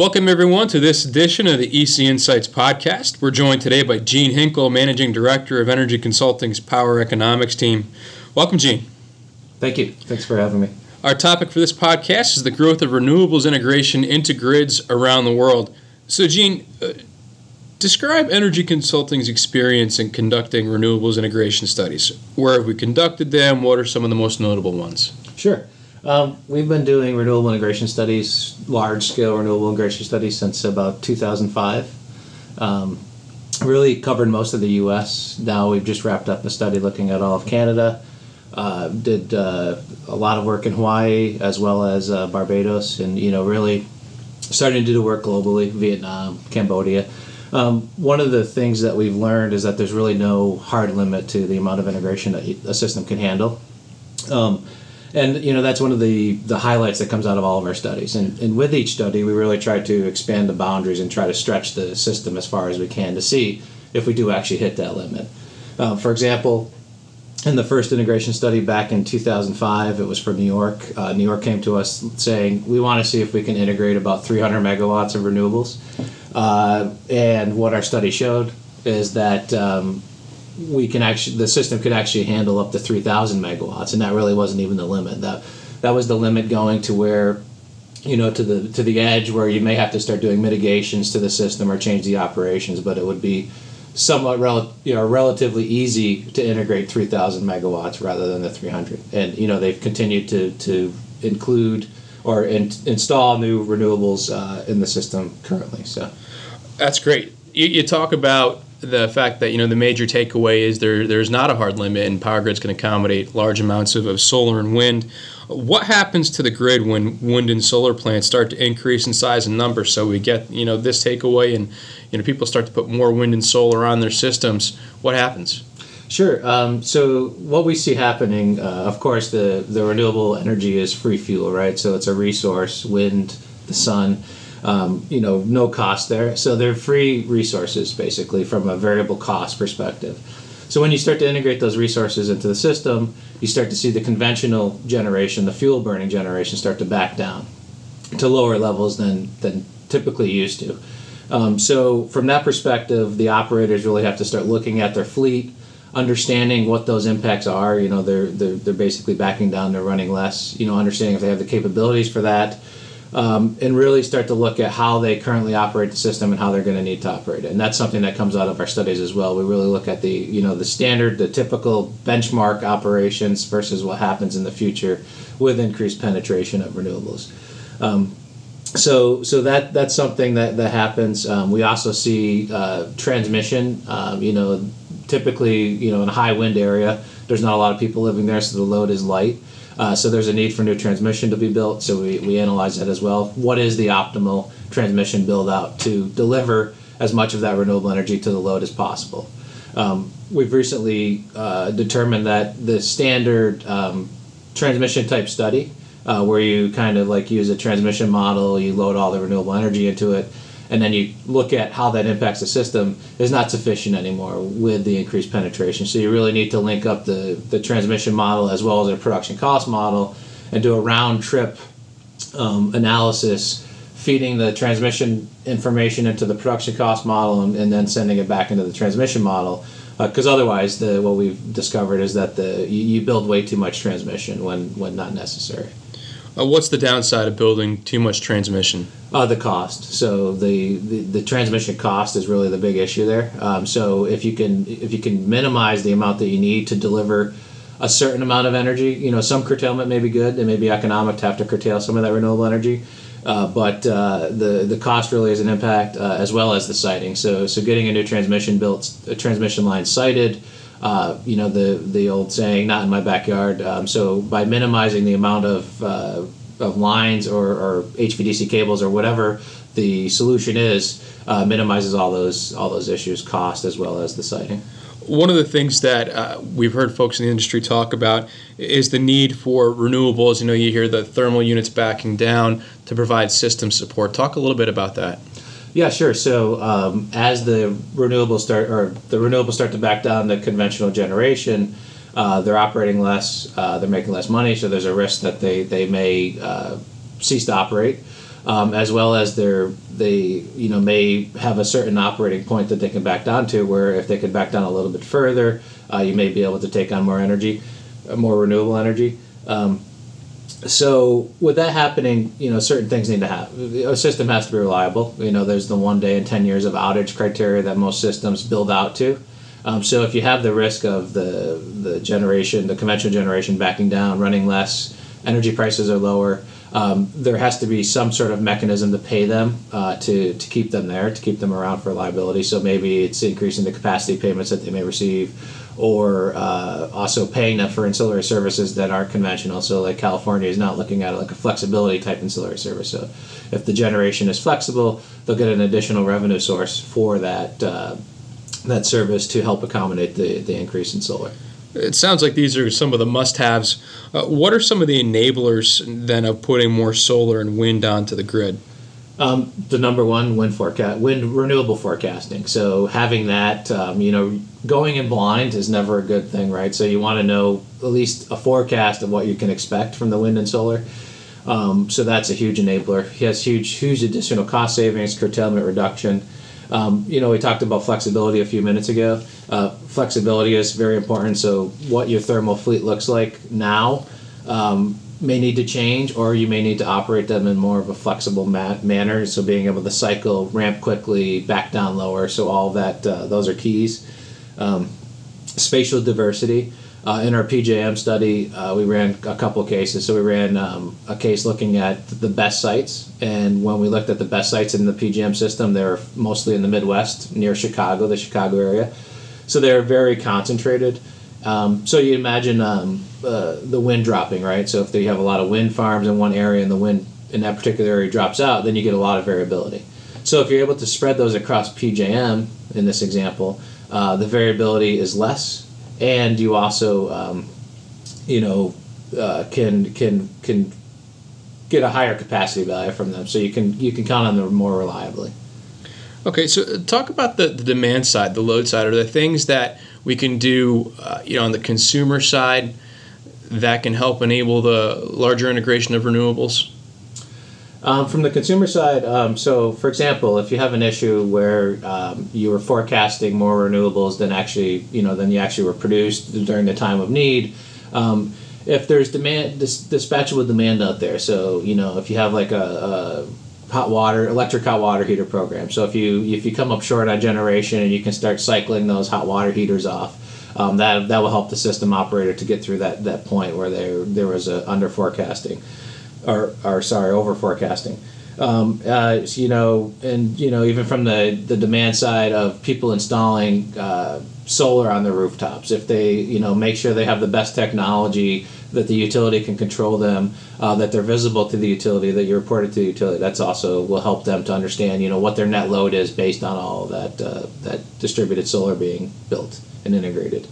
Welcome, everyone, to this edition of the EC Insights podcast. We're joined today by Gene Hinkle, Managing Director of Energy Consulting's Power Economics team. Welcome, Gene. Thank you. Thanks for having me. Our topic for this podcast is the growth of renewables integration into grids around the world. So, Gene, uh, describe Energy Consulting's experience in conducting renewables integration studies. Where have we conducted them? What are some of the most notable ones? Sure. Um, we've been doing renewable integration studies, large scale renewable integration studies, since about 2005. Um, really covered most of the US. Now we've just wrapped up a study looking at all of Canada. Uh, did uh, a lot of work in Hawaii as well as uh, Barbados, and you know, really starting to do the work globally, Vietnam, Cambodia. Um, one of the things that we've learned is that there's really no hard limit to the amount of integration that a system can handle. Um, and you know that's one of the the highlights that comes out of all of our studies. And, and with each study we really try to expand the boundaries and try to stretch the system as far as we can to see if we do actually hit that limit. Um, for example in the first integration study back in 2005 it was for new york uh, new york came to us saying we want to see if we can integrate about 300 megawatts of renewables. Uh, and what our study showed is that um, we can actually the system could actually handle up to 3000 megawatts and that really wasn't even the limit. That that was the limit going to where you know to the to the edge where you may have to start doing mitigations to the system or change the operations but it would be somewhat rel- you know relatively easy to integrate 3000 megawatts rather than the 300 and you know they've continued to to include or in, install new renewables uh, in the system currently so. That's great. You, you talk about the fact that you know the major takeaway is there there's not a hard limit and power grids can accommodate large amounts of, of solar and wind what happens to the grid when wind and solar plants start to increase in size and number so we get you know this takeaway and you know people start to put more wind and solar on their systems what happens Sure. Um, so what we see happening, uh, of course, the the renewable energy is free fuel, right? So it's a resource, wind, the sun um, you know, no cost there. So they're free resources basically from a variable cost perspective. So when you start to integrate those resources into the system, you start to see the conventional generation, the fuel burning generation, start to back down to lower levels than than typically used to. Um, so from that perspective, the operators really have to start looking at their fleet, understanding what those impacts are. You know, they're they're, they're basically backing down, they're running less. You know, understanding if they have the capabilities for that um, and really start to look at how they currently operate the system and how they're going to need to operate it. And that's something that comes out of our studies as well. We really look at the you know the standard, the typical benchmark operations versus what happens in the future with increased penetration of renewables. Um, so so that that's something that that happens. Um, we also see uh, transmission. Um, you know, typically you know in a high wind area, there's not a lot of people living there, so the load is light. Uh, so there's a need for new transmission to be built. So we, we analyze that as well. What is the optimal transmission build out to deliver as much of that renewable energy to the load as possible? Um, we've recently uh, determined that the standard um, transmission type study, uh, where you kind of like use a transmission model, you load all the renewable energy into it, and then you look at how that impacts the system is not sufficient anymore with the increased penetration. So you really need to link up the, the transmission model as well as a production cost model and do a round trip um, analysis feeding the transmission information into the production cost model and, and then sending it back into the transmission model because uh, otherwise the what we've discovered is that the you, you build way too much transmission when when not necessary uh, what's the downside of building too much transmission? Uh, the cost. So the, the, the transmission cost is really the big issue there. Um, so if you can if you can minimize the amount that you need to deliver a certain amount of energy, you know, some curtailment may be good. It may be economic to have to curtail some of that renewable energy. Uh, but uh, the the cost really is an impact uh, as well as the siting. So so getting a new transmission built, a transmission line sited, uh, you know the the old saying, "Not in my backyard." Um, so by minimizing the amount of uh, of lines or, or HVDC cables or whatever the solution is, uh, minimizes all those all those issues, cost as well as the siting. One of the things that uh, we've heard folks in the industry talk about is the need for renewables. You know, you hear the thermal units backing down to provide system support. Talk a little bit about that. Yeah, sure. So um, as the renewables start or the renewables start to back down the conventional generation, uh, they're operating less, uh, they're making less money, so there's a risk that they they may uh, cease to operate. um, as well as they're they you know may have a certain operating point that they can back down to. Where if they can back down a little bit further, uh, you may be able to take on more energy, more renewable energy. Um, so with that happening, you know, certain things need to happen. A system has to be reliable. You know, there's the one day in ten years of outage criteria that most systems build out to. Um, so if you have the risk of the the generation, the conventional generation backing down, running less, energy prices are lower. Um, there has to be some sort of mechanism to pay them uh, to, to keep them there, to keep them around for liability. So maybe it's increasing the capacity payments that they may receive, or uh, also paying them for ancillary services that aren't conventional. So like California is not looking at like a flexibility type ancillary service. So if the generation is flexible, they'll get an additional revenue source for that uh, that service to help accommodate the, the increase in solar. It sounds like these are some of the must-haves. Uh, what are some of the enablers then of putting more solar and wind onto the grid? Um, the number one wind forecast, wind renewable forecasting. So having that, um, you know, going in blind is never a good thing, right? So you want to know at least a forecast of what you can expect from the wind and solar. Um, so that's a huge enabler. He has huge, huge additional cost savings, curtailment reduction. Um, you know, we talked about flexibility a few minutes ago. Uh, flexibility is very important. So, what your thermal fleet looks like now um, may need to change, or you may need to operate them in more of a flexible ma- manner. So, being able to cycle, ramp quickly, back down lower. So, all that, uh, those are keys. Um, spatial diversity. Uh, in our PJM study, uh, we ran a couple cases. So we ran um, a case looking at the best sites, and when we looked at the best sites in the PJM system, they're mostly in the Midwest, near Chicago, the Chicago area. So they're very concentrated. Um, so you imagine um, uh, the wind dropping, right? So if you have a lot of wind farms in one area and the wind in that particular area drops out, then you get a lot of variability. So if you're able to spread those across PJM in this example, uh, the variability is less and you also um, you know uh, can can can get a higher capacity value from them. So you can you can count on them more reliably. Okay so uh, talk about the, the demand side the load side. Are there things that we can do uh, you know on the consumer side that can help enable the larger integration of renewables um, from the consumer side, um, so for example, if you have an issue where um, you were forecasting more renewables than actually, you know, than you actually were produced during the time of need, um, if there's demand, dis- dispatchable demand out there, so you know, if you have like a, a hot water, electric hot water heater program, so if you if you come up short on generation and you can start cycling those hot water heaters off, um, that that will help the system operator to get through that that point where there there was a under forecasting or, or sorry, over forecasting. Um, uh, you know, and you know, even from the, the demand side of people installing uh, solar on their rooftops, if they you know make sure they have the best technology that the utility can control them, uh, that they're visible to the utility, that you report it to the utility, that's also will help them to understand you know what their net load is based on all that uh, that distributed solar being built and integrated.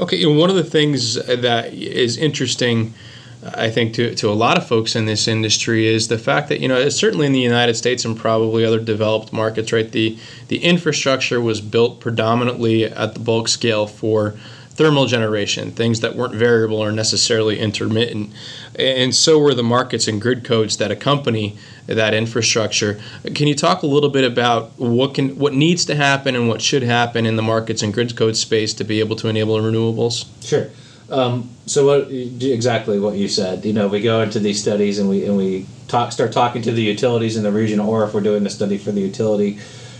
Okay, you know, one of the things that is interesting I think to, to a lot of folks in this industry is the fact that you know certainly in the United States and probably other developed markets, right? The the infrastructure was built predominantly at the bulk scale for thermal generation, things that weren't variable or necessarily intermittent, and so were the markets and grid codes that accompany that infrastructure. Can you talk a little bit about what can what needs to happen and what should happen in the markets and grid code space to be able to enable renewables? Sure. Um, so what exactly what you said? You know, we go into these studies and we and we talk, start talking to the utilities in the region, or if we're doing the study for the utility,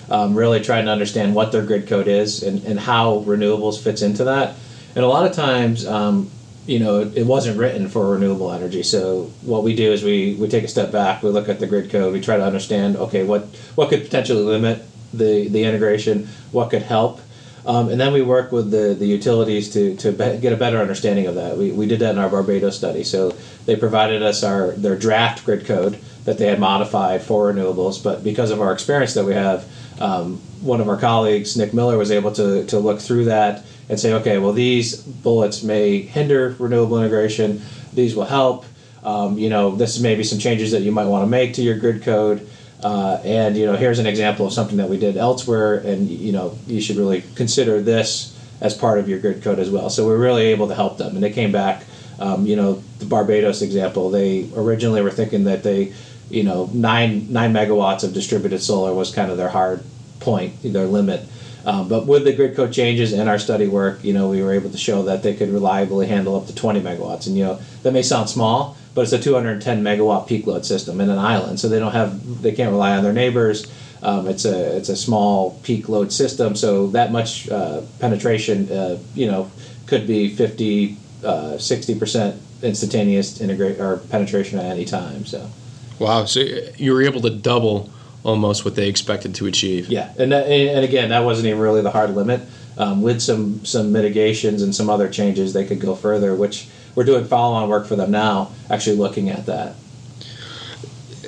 um, really trying to understand what their grid code is and, and how renewables fits into that. And a lot of times, um, you know, it, it, wasn't written for renewable energy. So what we do is we, we take a step back, we look at the grid code, we try to understand, okay, what what could potentially limit the the integration, what could help um, and then we work with the, the utilities to, to be, get a better understanding of that. We, we did that in our Barbados study. So they provided us our their draft grid code that they had modified for renewables. But because of our experience that we have, um, one of our colleagues, Nick Miller, was able to, to look through that and say, okay, well, these bullets may hinder renewable integration, these will help. Um, you know, this may be some changes that you might want to make to your grid code. Uh, and you know, here's an example of something that we did elsewhere, and you know, you should really consider this as part of your grid code as well. So we're really able to help them, and they came back. Um, you know, the Barbados example, they originally were thinking that they you know, nine nine megawatts of distributed solar was kind of their hard point, their limit. Um, but with the grid code changes and our study work, you know, we were able to show that they could reliably handle up to 20 megawatts. And you know, that may sound small, but it's a 210 megawatt peak load system in an island, so they don't have they can't rely on their neighbors. Um, it's a it's a small peak load system, so that much uh, penetration, uh, you know, could be 50, uh, 60 percent instantaneous integrate or penetration at any time. So. Wow! So you were able to double almost what they expected to achieve. Yeah, and that, and again, that wasn't even really the hard limit. Um, with some some mitigations and some other changes, they could go further, which we're doing follow-on work for them now, actually looking at that.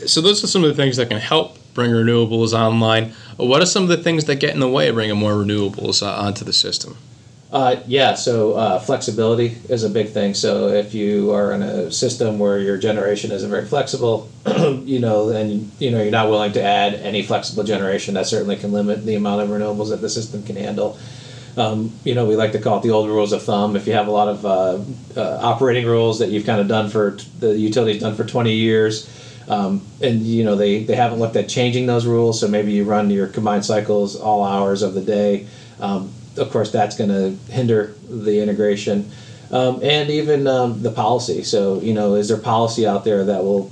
So those are some of the things that can help bring renewables online. What are some of the things that get in the way of bringing more renewables uh, onto the system? Uh, yeah, so uh, flexibility is a big thing. So if you are in a system where your generation isn't very flexible, you know, and you know you're not willing to add any flexible generation, that certainly can limit the amount of renewables that the system can handle. Um, you know, we like to call it the old rules of thumb. If you have a lot of uh, uh, operating rules that you've kind of done for the utility's done for 20 years, um, and you know they, they haven't looked at changing those rules, so maybe you run your combined cycles all hours of the day. Um, of course, that's going to hinder the integration, um, and even um, the policy. So, you know, is there policy out there that will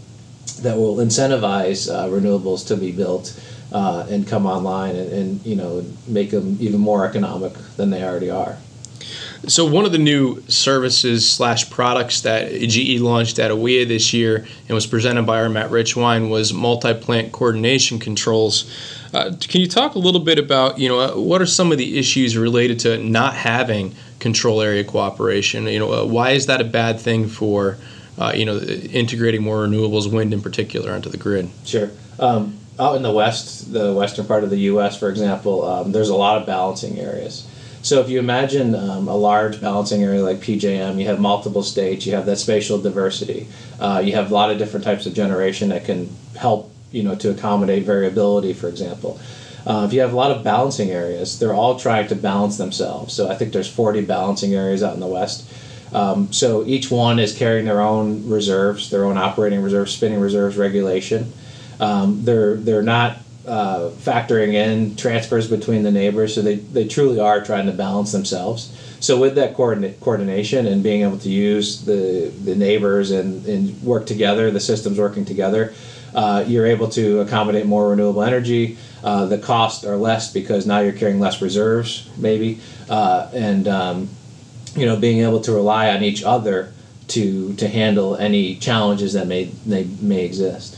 that will incentivize uh, renewables to be built uh, and come online, and, and you know, make them even more economic than they already are? So one of the new services slash products that GE launched at AWEA this year and was presented by our Matt Richwine was multi-plant coordination controls. Uh, can you talk a little bit about you know uh, what are some of the issues related to not having control area cooperation? You know uh, why is that a bad thing for uh, you know integrating more renewables, wind in particular, onto the grid? Sure. Um, out in the west, the western part of the U.S., for example, um, there's a lot of balancing areas. So if you imagine um, a large balancing area like PJM, you have multiple states, you have that spatial diversity, uh, you have a lot of different types of generation that can help you know to accommodate variability, for example. Uh, if you have a lot of balancing areas, they're all trying to balance themselves. So I think there's 40 balancing areas out in the west. Um, so each one is carrying their own reserves, their own operating reserves, spinning reserves, regulation. Um, they're they're not uh, factoring in transfers between the neighbors, so they, they truly are trying to balance themselves. So with that coordination and being able to use the, the neighbors and, and work together, the systems working together, uh, you're able to accommodate more renewable energy. Uh, the costs are less because now you're carrying less reserves, maybe, uh, and um, you know being able to rely on each other to to handle any challenges that may they may exist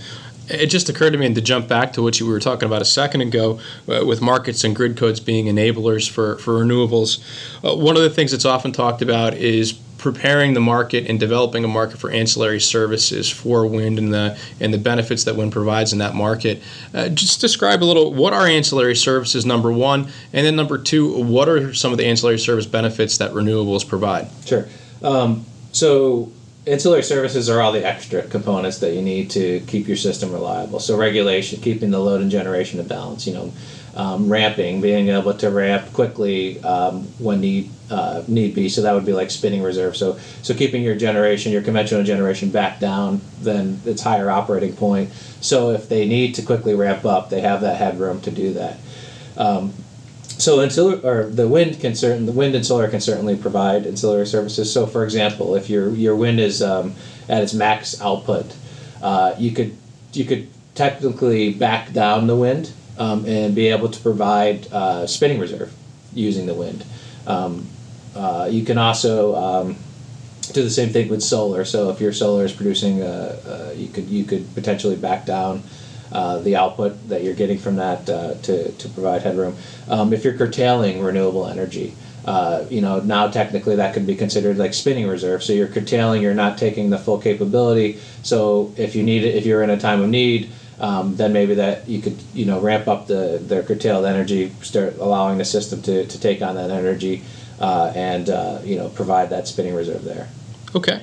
it just occurred to me, and to jump back to what you were talking about a second ago, uh, with markets and grid codes being enablers for, for renewables, uh, one of the things that's often talked about is preparing the market and developing a market for ancillary services for wind and the and the benefits that wind provides in that market. Uh, just describe a little what are ancillary services number one, and then number two, what are some of the ancillary service benefits that renewables provide? Sure. Um, so ancillary services are all the extra components that you need to keep your system reliable. So regulation, keeping the load and generation in balance. You know, um, ramping, being able to ramp quickly um, when need uh, need be. So that would be like spinning reserve. So so keeping your generation, your conventional generation, back down than its higher operating point. So if they need to quickly ramp up, they have that headroom to do that. Um, so ancillary or the wind can certain the wind and solar can certainly provide ancillary services. So for example, if your your wind is um, at its max output, uh, you could you could technically back down the wind um, and be able to provide uh, spinning reserve using the wind. Um, uh, you can also um, do the same thing with solar. So if your solar is producing, uh, uh, you could you could potentially back down uh, the output that you're getting from that uh, to, to provide headroom. Um, if you're curtailing renewable energy, uh, you know now technically that could be considered like spinning reserve. So you're curtailing, you're not taking the full capability. So if you need it, if you're in a time of need, um, then maybe that you could you know ramp up the the curtailed energy, start allowing the system to, to take on that energy, uh, and uh, you know provide that spinning reserve there. Okay.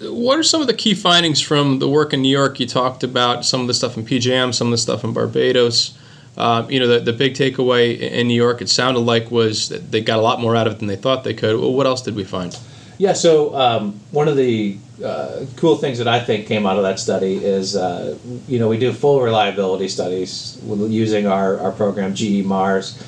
What are some of the key findings from the work in New York? You talked about some of the stuff in PJM, some of the stuff in Barbados. Um, you know, the, the big takeaway in New York, it sounded like was that they got a lot more out of it than they thought they could. Well, what else did we find? Yeah, so um, one of the uh, cool things that I think came out of that study is, uh, you know, we do full reliability studies using our, our program GE Mars,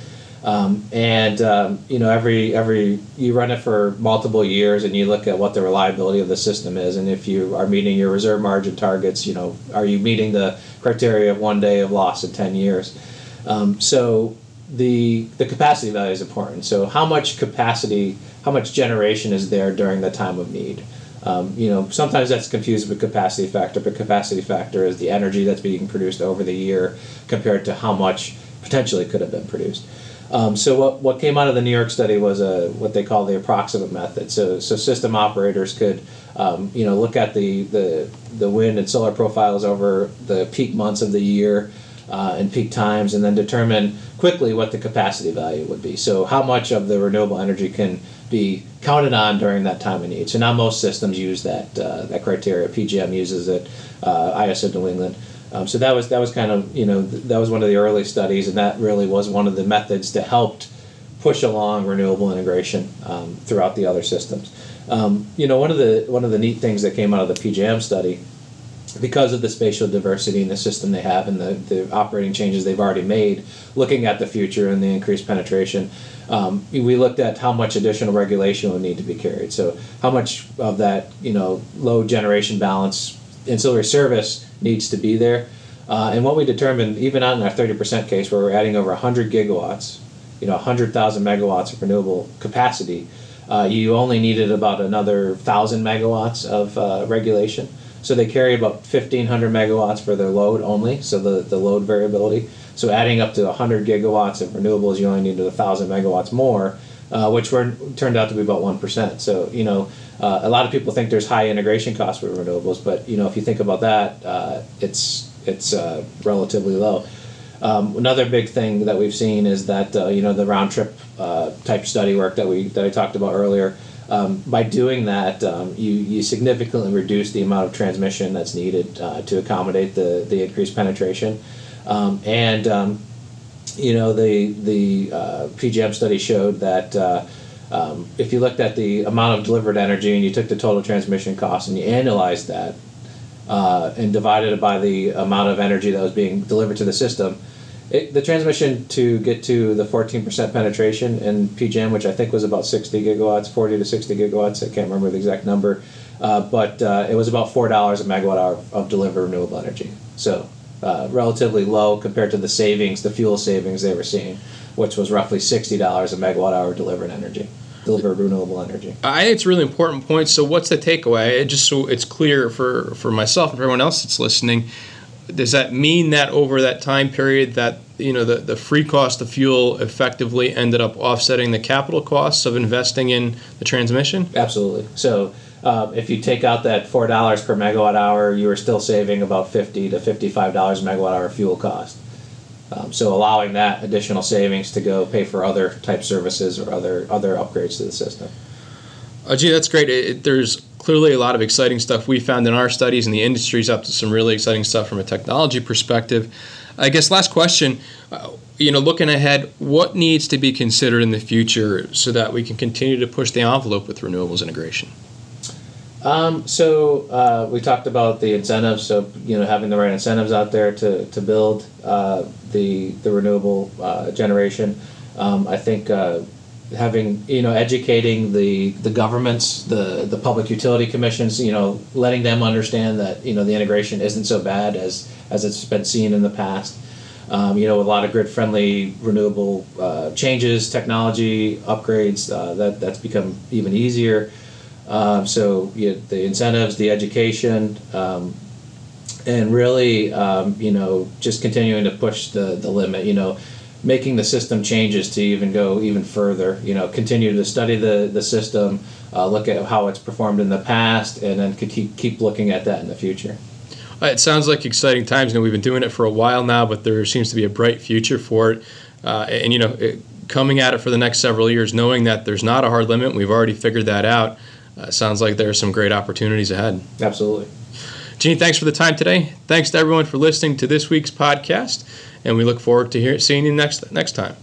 um, and um, you know every every you run it for multiple years and you look at what the reliability of the system is, and if you are meeting your reserve margin targets, you know, are you meeting the criteria of one day of loss in ten years? Um, so the the capacity value is important. So how much capacity, how much generation is there during the time of need? Um, you know, sometimes that's confused with capacity factor, but capacity factor is the energy that's being produced over the year compared to how much potentially could have been produced. Um, so what, what came out of the New York study was a what they call the approximate method. So so system operators could um, you know look at the, the the wind and solar profiles over the peak months of the year uh, and peak times, and then determine quickly what the capacity value would be. So how much of the renewable energy can be counted on during that time of need. So now most systems use that uh, that criteria. PJM uses it. Uh, ISO New England. Um, so that was that was kind of you know th- that was one of the early studies, and that really was one of the methods that helped push along renewable integration um, throughout the other systems. Um, you know, one of the one of the neat things that came out of the PJM study, because of the spatial diversity in the system they have and the, the operating changes they've already made, looking at the future and the increased penetration, um, we looked at how much additional regulation would need to be carried. So how much of that you know low generation balance ancillary service needs to be there. Uh, and what we determined, even on our 30% case, where we're adding over 100 gigawatts, you know, 100,000 megawatts of renewable capacity, uh, you only needed about another 1,000 megawatts of uh, regulation. So they carry about 1,500 megawatts for their load only, so the, the load variability. So adding up to 100 gigawatts of renewables, you only needed 1,000 megawatts more, uh, which were turned out to be about 1%. So, you know, uh, a lot of people think there's high integration costs with renewables, but you know if you think about that, uh, it's it's uh, relatively low. Um, another big thing that we've seen is that uh, you know the round trip uh, type study work that we that I talked about earlier. Um, by doing that, um, you, you significantly reduce the amount of transmission that's needed to accommodate the, the increased penetration. Um, and um, you know the the PJM study showed that um, if you looked at the amount of delivered energy and you took the total transmission cost and you annualized that uh, and divided it by the amount of energy that was being delivered to the system, it, the transmission to get to the 14% penetration in PJM, which I think was about 60 gigawatts, 40 to 60 gigawatts, I can't remember the exact number, uh, but uh, it was about $4 a megawatt hour of delivered renewable energy. So uh, relatively low compared to the savings, the fuel savings they were seeing, which was roughly $60 a megawatt hour delivered energy delivered renewable energy. I think it's a really important point. So, what's the takeaway? Just so it's clear for for myself and for everyone else that's listening, does that mean that over that time period that you know the, the free cost of fuel effectively ended up offsetting the capital costs of investing in the transmission? Absolutely. So. Um, if you take out that four dollars per megawatt hour, you are still saving about fifty to fifty-five dollars megawatt hour fuel cost. Um, so allowing that additional savings to go pay for other type services or other other upgrades to the system. Oh, gee, that's great. It, it, there's clearly a lot of exciting stuff we found in our studies, and the industry's up to some really exciting stuff from a technology perspective. I guess last question. Uh, you know, looking ahead, what needs to be considered in the future so that we can continue to push the envelope with renewables integration? Um, so uh, we talked about the incentives. So you know, having the right incentives out there to to build uh, the the renewable uh, generation. Um, I think uh, having you know educating the the governments, the the public utility commissions. You know, letting them understand that you know the integration isn't so bad as as it's been seen in the past. Um, you know, a lot of grid friendly renewable uh, changes, technology upgrades, uh, that that's become even easier. Um, so you the incentives, the education, um, and really, um, you know, just continuing to push the, the limit, you know, making the system changes to even go even further, you know, continue to study the, the system, uh, look at how it's performed in the past, and then keep, keep looking at that in the future. Uh, it sounds like exciting times. You know, we've been doing it for a while now, but there seems to be a bright future for it. Uh, and, you know, it, coming at it for the next several years, knowing that there's not a hard limit, we've already figured that out uh, sounds like there are some great opportunities ahead. Absolutely. Gene, thanks for the time today. Thanks to everyone for listening to this week's podcast, and we look forward to hear, seeing you next next time.